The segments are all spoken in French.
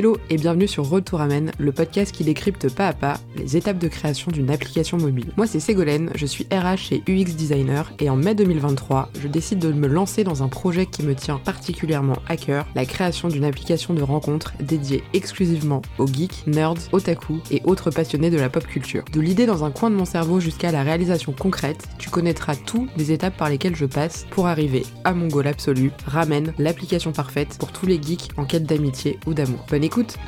Hello et bienvenue sur Retour Amen, le podcast qui décrypte pas à pas les étapes de création d'une application mobile. Moi c'est Ségolène, je suis RH et UX designer et en mai 2023, je décide de me lancer dans un projet qui me tient particulièrement à cœur, la création d'une application de rencontre dédiée exclusivement aux geeks, nerds, otaku et autres passionnés de la pop culture. De l'idée dans un coin de mon cerveau jusqu'à la réalisation concrète, tu connaîtras toutes les étapes par lesquelles je passe pour arriver à mon goal absolu, Ramen, l'application parfaite pour tous les geeks en quête d'amitié ou d'amour écoute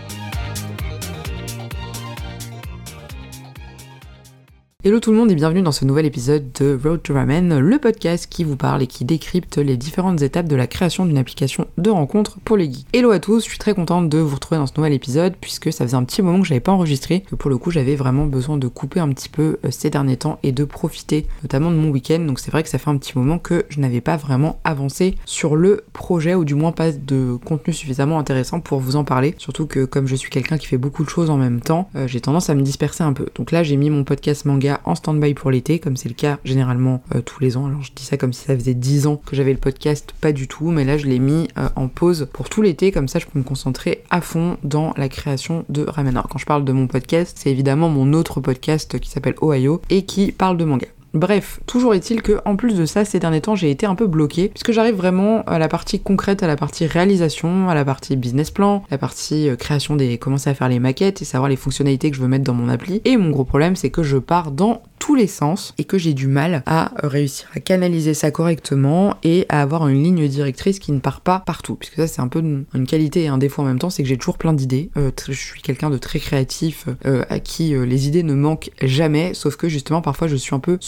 Hello tout le monde et bienvenue dans ce nouvel épisode de Road to Ramen, le podcast qui vous parle et qui décrypte les différentes étapes de la création d'une application de rencontre pour les geeks. Hello à tous, je suis très contente de vous retrouver dans ce nouvel épisode puisque ça faisait un petit moment que j'avais pas enregistré, que pour le coup j'avais vraiment besoin de couper un petit peu euh, ces derniers temps et de profiter notamment de mon week-end. Donc c'est vrai que ça fait un petit moment que je n'avais pas vraiment avancé sur le projet ou du moins pas de contenu suffisamment intéressant pour vous en parler. Surtout que comme je suis quelqu'un qui fait beaucoup de choses en même temps, euh, j'ai tendance à me disperser un peu. Donc là j'ai mis mon podcast manga en stand-by pour l'été, comme c'est le cas généralement euh, tous les ans. Alors je dis ça comme si ça faisait 10 ans que j'avais le podcast, pas du tout, mais là je l'ai mis euh, en pause pour tout l'été, comme ça je peux me concentrer à fond dans la création de Ramen. Alors quand je parle de mon podcast, c'est évidemment mon autre podcast qui s'appelle Ohio et qui parle de manga. Bref, toujours est-il que en plus de ça, ces derniers temps, j'ai été un peu bloquée puisque j'arrive vraiment à la partie concrète, à la partie réalisation, à la partie business plan, la partie euh, création des commencer à faire les maquettes et savoir les fonctionnalités que je veux mettre dans mon appli. Et mon gros problème, c'est que je pars dans tous les sens et que j'ai du mal à réussir à canaliser ça correctement et à avoir une ligne directrice qui ne part pas partout. Puisque ça, c'est un peu une qualité et un défaut en même temps, c'est que j'ai toujours plein d'idées. Euh, je suis quelqu'un de très créatif euh, à qui les idées ne manquent jamais, sauf que justement, parfois, je suis un peu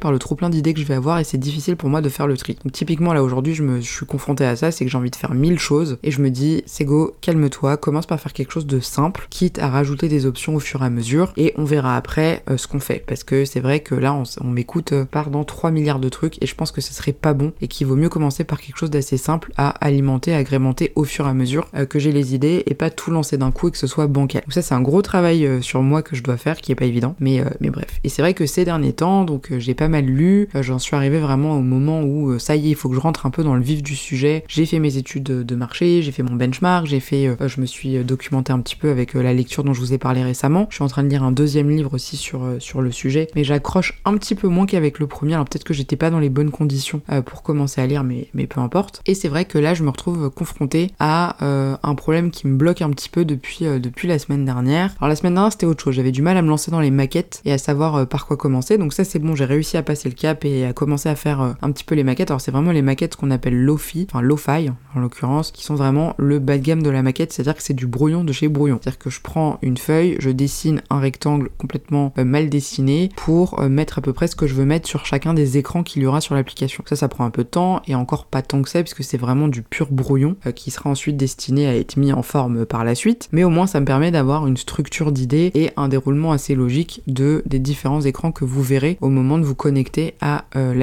par le trop plein d'idées que je vais avoir et c'est difficile pour moi de faire le tri. Donc, typiquement, là aujourd'hui, je me suis confrontée à ça, c'est que j'ai envie de faire mille choses et je me dis, c'est go, calme-toi, commence par faire quelque chose de simple, quitte à rajouter des options au fur et à mesure et on verra après ce qu'on fait. Parce que c'est vrai que là, on, m'écoute euh, par dans 3 milliards de trucs et je pense que ce serait pas bon et qu'il vaut mieux commencer par quelque chose d'assez simple à alimenter, agrémenter au fur et à mesure euh, que j'ai les idées et pas tout lancer d'un coup et que ce soit bancal. Donc ça, c'est un gros travail euh, sur moi que je dois faire qui est pas évident, mais, mais bref. Et c'est vrai que ces derniers temps, donc j'ai pas mal lu, j'en suis arrivé vraiment au moment où ça y est, il faut que je rentre un peu dans le vif du sujet. J'ai fait mes études de marché, j'ai fait mon benchmark, j'ai fait, je me suis documenté un petit peu avec la lecture dont je vous ai parlé récemment. Je suis en train de lire un deuxième livre aussi sur, sur le sujet, mais j'accroche un petit peu moins qu'avec le premier. Alors peut-être que j'étais pas dans les bonnes conditions euh, pour commencer à lire, mais, mais peu importe. Et c'est vrai que là, je me retrouve confrontée à euh, un problème qui me bloque un petit peu depuis, euh, depuis la semaine dernière. Alors la semaine dernière, c'était autre chose. J'avais du mal à me lancer dans les maquettes et à savoir par quoi commencer. Donc ça, c'est bon, j'ai réussi à passer le cap et à commencer à faire un petit peu les maquettes. Alors c'est vraiment les maquettes qu'on appelle lo-fi, enfin lo-fi en l'occurrence, qui sont vraiment le bas de gamme de la maquette, c'est-à-dire que c'est du brouillon de chez brouillon. C'est-à-dire que je prends une feuille, je dessine un rectangle complètement mal dessiné pour mettre à peu près ce que je veux mettre sur chacun des écrans qu'il y aura sur l'application. Ça, ça prend un peu de temps et encore pas tant que ça puisque c'est vraiment du pur brouillon euh, qui sera ensuite destiné à être mis en forme par la suite. Mais au moins, ça me permet d'avoir une structure d'idées et un déroulement assez logique de des différents écrans que vous verrez au moment de vous connecter à euh,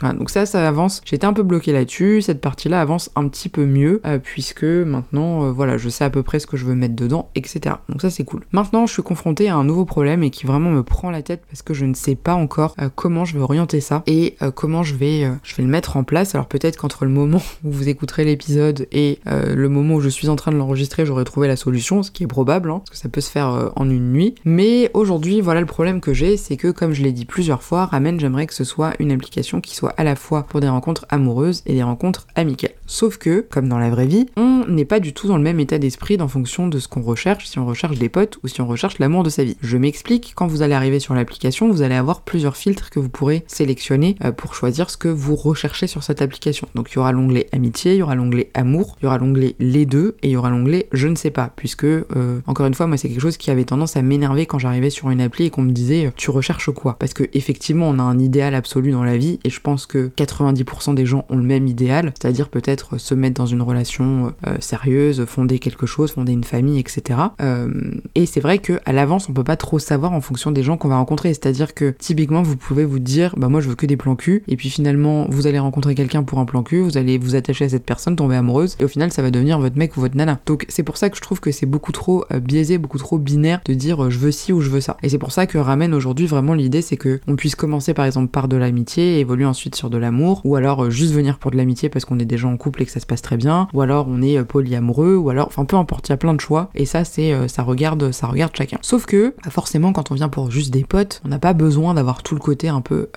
l'application donc ça, ça avance. J'étais un peu bloqué là-dessus. Cette partie-là avance un petit peu mieux euh, puisque maintenant, euh, voilà, je sais à peu près ce que je veux mettre dedans, etc. Donc ça, c'est cool. Maintenant, je suis confronté à un nouveau problème et qui vraiment me prend la tête parce que je ne sais pas encore euh, comment je vais orienter ça et comment je vais, je vais le mettre en place. Alors peut-être qu'entre le moment où vous écouterez l'épisode et le moment où je suis en train de l'enregistrer, j'aurai trouvé la solution, ce qui est probable, hein, parce que ça peut se faire en une nuit. Mais aujourd'hui, voilà le problème que j'ai, c'est que comme je l'ai dit plusieurs fois, Ramen, j'aimerais que ce soit une application qui soit à la fois pour des rencontres amoureuses et des rencontres amicales. Sauf que, comme dans la vraie vie, on n'est pas du tout dans le même état d'esprit en fonction de ce qu'on recherche, si on recherche des potes ou si on recherche l'amour de sa vie. Je m'explique, quand vous allez arriver sur l'application, vous allez avoir plusieurs filtres que vous pourrez sélectionner euh, pour choisir ce que vous recherchez sur cette application. Donc il y aura l'onglet amitié, il y aura l'onglet amour, il y aura l'onglet les deux et il y aura l'onglet je ne sais pas, puisque euh, encore une fois, moi c'est quelque chose qui avait tendance à m'énerver quand j'arrivais sur une appli et qu'on me disait tu recherches quoi? Parce que effectivement on a un idéal absolu dans la vie et je pense que 90% des gens ont le même idéal, c'est-à-dire peut-être se mettre dans une relation euh, sérieuse, fonder quelque chose, fonder une famille, etc. Euh, et c'est vrai que à l'avance, on peut pas trop savoir en fonction des gens qu'on va rencontrer. C'est-à-dire que typiquement, vous pouvez vous dire, bah moi je veux que des plans cul, et puis finalement, vous allez rencontrer quelqu'un pour un plan cul, vous allez vous attacher à cette personne, tomber amoureuse, et au final, ça va devenir votre mec ou votre nana. Donc c'est pour ça que je trouve que c'est beaucoup trop euh, biaisé, beaucoup trop binaire de dire je veux ci ou je veux ça. Et c'est pour ça que ramène aujourd'hui vraiment l'idée, c'est que on puisse commencer par exemple par de l'amitié, évoluer ensuite ensuite sur de l'amour, ou alors juste venir pour de l'amitié parce qu'on est déjà en couple et que ça se passe très bien, ou alors on est polyamoureux, ou alors, enfin peu importe, il y a plein de choix, et ça c'est, ça regarde, ça regarde chacun. Sauf que, bah, forcément, quand on vient pour juste des potes, on n'a pas besoin d'avoir tout le côté un peu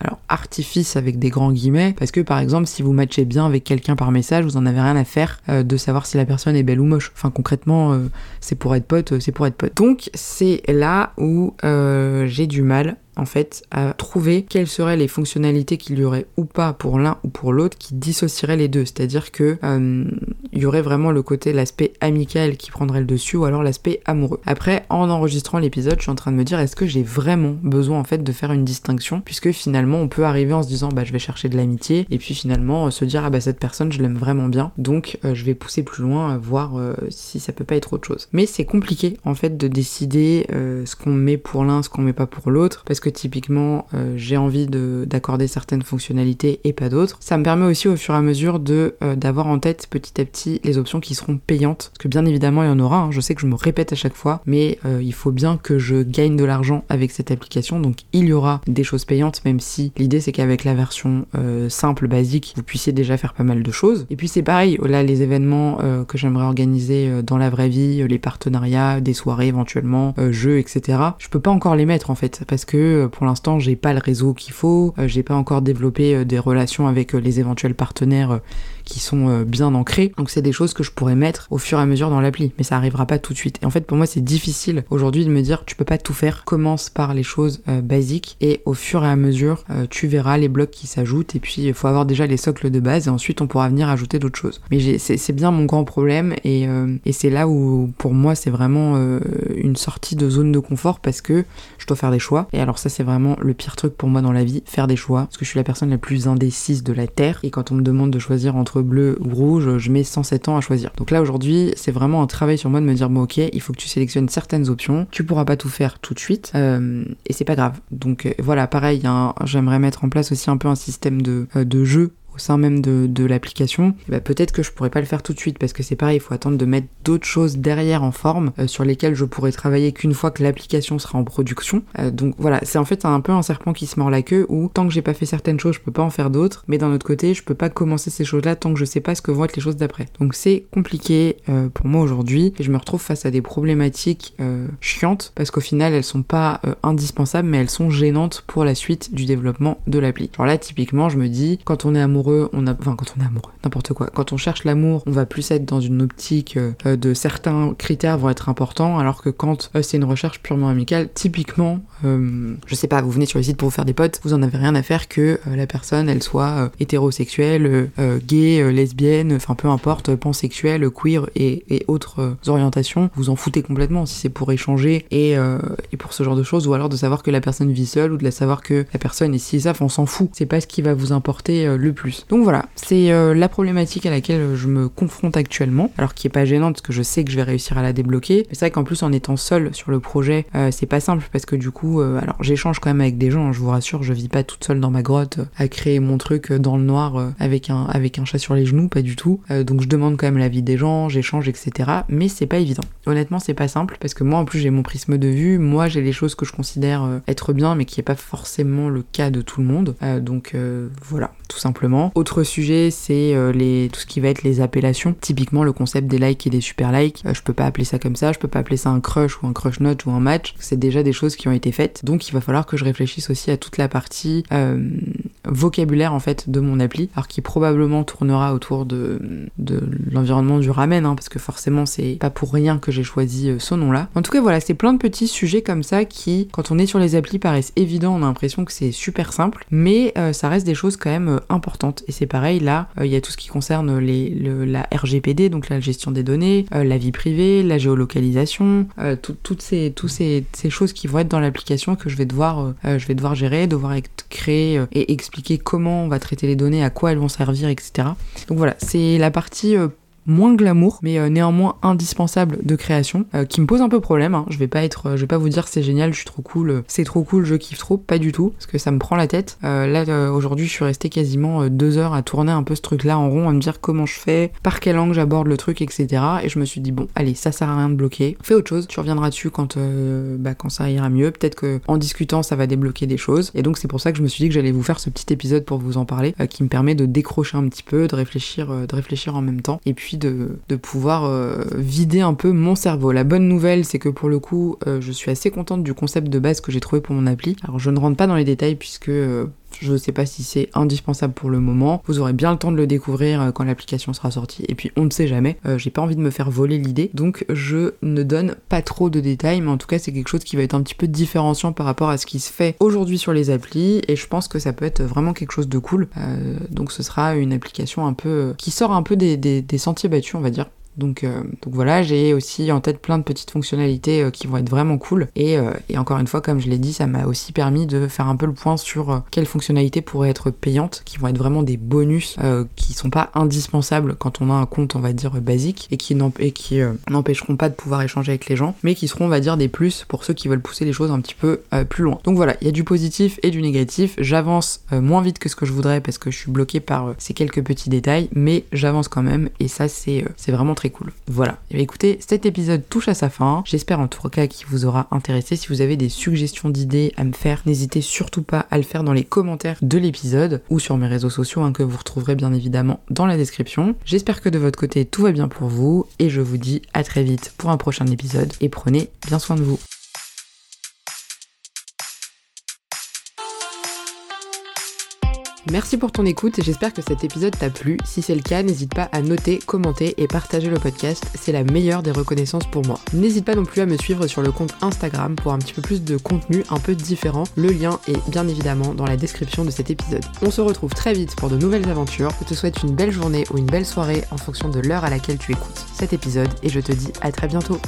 alors artifice avec des grands guillemets, parce que par exemple si vous matchez bien avec quelqu'un par message, vous en avez rien à faire euh, de savoir si la personne est belle ou moche. Enfin concrètement, euh, c'est pour être pote, euh, c'est pour être pote. Donc c'est là où j'ai du mal en fait à trouver quelles seraient les fonctionnalités qu'il y aurait ou pas pour l'un ou pour l'autre qui dissocieraient les deux. C'est-à-dire que il y aurait vraiment le côté l'aspect amical qui prendrait le dessus ou alors l'aspect amoureux. Après, en enregistrant l'épisode, je suis en train de me dire est-ce que j'ai vraiment besoin en fait de faire une distinction? Puisque finalement on peut arriver en se disant bah je vais chercher de l'amitié et puis finalement euh, se dire ah bah cette personne je l'aime vraiment bien donc euh, je vais pousser plus loin voir si ça peut pas être autre chose. Mais c'est compliqué en fait de décider ce qu'on met pour l'un, ce qu'on met pas pour l'autre parce que typiquement euh, j'ai envie d'accorder certaines fonctionnalités et pas d'autres. Ça me permet aussi au fur et à mesure de euh, d'avoir en tête petit à petit les options qui seront payantes. Parce que bien évidemment il y en aura, hein. je sais que je me répète à chaque fois, mais euh, il faut bien que je gagne de l'argent avec cette application. Donc il y aura des choses payantes, même si l'idée c'est qu'avec la version simple, basique, vous puissiez déjà faire pas mal de choses. Et puis c'est pareil, là les événements que j'aimerais organiser dans la vraie vie, les partenariats, des soirées éventuellement, jeux, etc. Je peux pas encore les mettre en fait, parce que euh, pour l'instant j'ai pas le réseau qu'il faut, euh, j'ai pas encore développé euh, des relations avec les éventuels partenaires qui sont euh, bien ancrés. Donc c'est des choses que je pourrais mettre au fur et à mesure dans l'appli, mais ça arrivera pas tout de suite. Et en fait pour moi c'est difficile aujourd'hui de me dire tu peux pas tout faire. Commence par les choses euh, basiques et au fur et à mesure euh, tu verras les blocs qui s'ajoutent et puis il faut avoir déjà les socles de base et ensuite on pourra venir ajouter d'autres choses. Mais c'est bien mon grand problème et, et c'est là où pour moi c'est vraiment une sortie de zone de confort parce que je dois faire des choix. Et alors ça c'est vraiment le pire truc pour moi dans la vie, faire des choix parce que je suis la personne la plus indécise de la terre et quand on me demande de choisir entre bleu ou rouge, je mets 107 ans à choisir. Donc là aujourd'hui, c'est vraiment un travail sur moi de me dire bon ok, il faut que tu sélectionnes certaines options. Tu pourras pas tout faire tout de suite euh, et c'est pas grave. Donc euh, voilà, pareil, j'aimerais mettre en place aussi un peu un système de, euh, de jeu sein même de, l'application, bah, peut-être que je pourrais pas le faire tout de suite parce que c'est pareil, il faut attendre de mettre d'autres choses derrière en forme euh, sur lesquelles je pourrais travailler qu'une fois que l'application sera en production. Euh, donc voilà, c'est en fait un peu un serpent qui se mord la queue où tant que j'ai pas fait certaines choses, je peux pas en faire d'autres, mais d'un autre côté, je peux pas commencer ces choses-là tant que je sais pas ce que vont être les choses d'après. Donc c'est compliqué euh, pour moi aujourd'hui et je me retrouve face à des problématiques chiantes parce qu'au final, elles sont pas indispensables mais elles sont gênantes pour la suite du développement de l'appli. Alors là, typiquement, je me dis quand on est amoureux on a, enfin quand on est amoureux, n'importe quoi. Quand on cherche l'amour, on va plus être dans une optique euh, de certains critères vont être importants, alors que quand euh, c'est une recherche purement amicale, typiquement, euh, je sais pas, vous venez sur le site pour vous faire des potes, vous en avez rien à faire que la personne, elle soit hétérosexuelle, gay, lesbienne, enfin peu importe, pansexuelle, queer et, autres orientations, vous en foutez complètement si c'est pour échanger et, pour ce genre de choses, ou alors de savoir que la personne vit seule, ou de la savoir que la personne est si ça, on s'en fout. C'est pas ce qui va vous importer le plus. Donc voilà, c'est euh, la problématique à laquelle je me confronte actuellement, alors qui est pas gênante parce que je sais que je vais réussir à la débloquer. Mais c'est vrai qu'en plus en étant seule sur le projet, euh, c'est pas simple parce que du coup, euh, alors j'échange quand même avec des gens, hein, je vous rassure, je vis pas toute seule dans ma grotte à créer mon truc dans le noir avec un avec un chat sur les genoux, pas du tout. donc je demande quand même l'avis des gens, j'échange, etc. Mais c'est pas évident. Honnêtement, c'est pas simple parce que moi en plus j'ai mon prisme de vue, moi j'ai les choses que je considère être bien, mais qui est pas forcément le cas de tout le monde. donc voilà, tout simplement. Autre sujet, c'est euh, les tout ce qui va être les appellations. Typiquement le concept des likes et des super likes. Euh, je peux pas appeler ça comme ça, je peux pas appeler ça un crush ou un crush note ou un match. C'est déjà des choses qui ont été faites. Donc il va falloir que je réfléchisse aussi à toute la partie euh, vocabulaire en fait de mon appli, alors qui probablement tournera autour de, de l'environnement du ramen, hein, parce que forcément c'est pas pour rien que j'ai choisi ce nom-là. En tout cas voilà, c'est plein de petits sujets comme ça qui, quand on est sur les applis, paraissent évidents. On a l'impression que c'est super simple, mais ça reste des choses quand même importantes. Et c'est pareil, là, euh, il y a tout ce qui concerne les, la RGPD, donc la gestion des données, euh, la vie privée, la géolocalisation, euh, toutes ces, toutes ces, ces, choses qui vont être dans l'application que je vais devoir, je vais devoir gérer, devoir créer et expliquer comment on va traiter les données, à quoi elles vont servir, etc. Donc voilà, c'est la partie moins glamour, mais euh, néanmoins indispensable de création, euh, qui me pose un peu problème. Hein. Je vais pas être, je vais pas vous dire c'est génial, je suis trop cool, c'est trop cool, je kiffe trop, pas du tout, parce que ça me prend la tête. là aujourd'hui, je suis restée quasiment deux heures à tourner un peu ce truc-là en rond, à me dire comment je fais, par quel angle j'aborde le truc, etc. Et je me suis dit bon, allez, ça sert à rien de bloquer, fais autre chose. Tu reviendras dessus quand, bah, quand ça ira mieux. Peut-être que en discutant, ça va débloquer des choses. Et donc c'est pour ça que je me suis dit que j'allais vous faire ce petit épisode pour vous en parler, qui me permet de décrocher un petit peu, de réfléchir, de réfléchir en même temps, et puis de, pouvoir euh, vider un peu mon cerveau. La bonne nouvelle, c'est que pour le coup, euh, je suis assez contente du concept de base que j'ai trouvé pour mon appli. Alors je ne rentre pas dans les détails puisque euh, je ne sais pas si c'est indispensable pour le moment. Vous aurez bien le temps de le découvrir euh, quand l'application sera sortie. Et puis on ne sait jamais. Euh, j'ai pas envie de me faire voler l'idée. Donc je ne donne pas trop de détails. Mais en tout cas, c'est quelque chose qui va être un petit peu différenciant par rapport à ce qui se fait aujourd'hui sur les applis. Et je pense que ça peut être vraiment quelque chose de cool. Euh, donc ce sera une application un peu qui sort un peu des sentiers battus, on va dire. Donc, euh, voilà, j'ai aussi en tête plein de petites fonctionnalités euh, qui vont être vraiment cool. Et, euh, et encore une fois, comme je l'ai dit, ça m'a aussi permis de faire un peu le point sur quelles fonctionnalités pourraient être payantes, qui vont être vraiment des bonus qui sont pas indispensables quand on a un compte, on va dire, basique, et qui n'empêcheront pas de pouvoir échanger avec les gens, mais qui seront, on va dire, des plus pour ceux qui veulent pousser les choses un petit peu plus loin. Donc voilà, il y a du positif et du négatif. J'avance moins vite que ce que je voudrais parce que je suis bloqué par ces quelques petits détails, mais j'avance quand même, et ça, c'est vraiment très cool. Voilà. Et écoutez, cet épisode touche à sa fin. J'espère en tout cas qu'il vous aura intéressé. Si vous avez des suggestions d'idées à me faire, n'hésitez surtout pas à le faire dans les commentaires de l'épisode ou sur mes réseaux sociaux hein, que vous retrouverez bien évidemment dans la description. J'espère que de votre côté tout va bien pour vous et je vous dis à très vite pour un prochain épisode et prenez bien soin de vous. Merci pour ton écoute et j'espère que cet épisode t'a plu. Si c'est le cas, n'hésite pas à noter, commenter et partager le podcast, c'est la meilleure des reconnaissances pour moi. N'hésite pas non plus à me suivre sur le compte Instagram pour un petit peu plus de contenu un peu différent. Le lien est bien évidemment dans la description de cet épisode. On se retrouve très vite pour de nouvelles aventures. Je te souhaite une belle journée ou une belle soirée en fonction de l'heure à laquelle tu écoutes cet épisode et je te dis à très bientôt.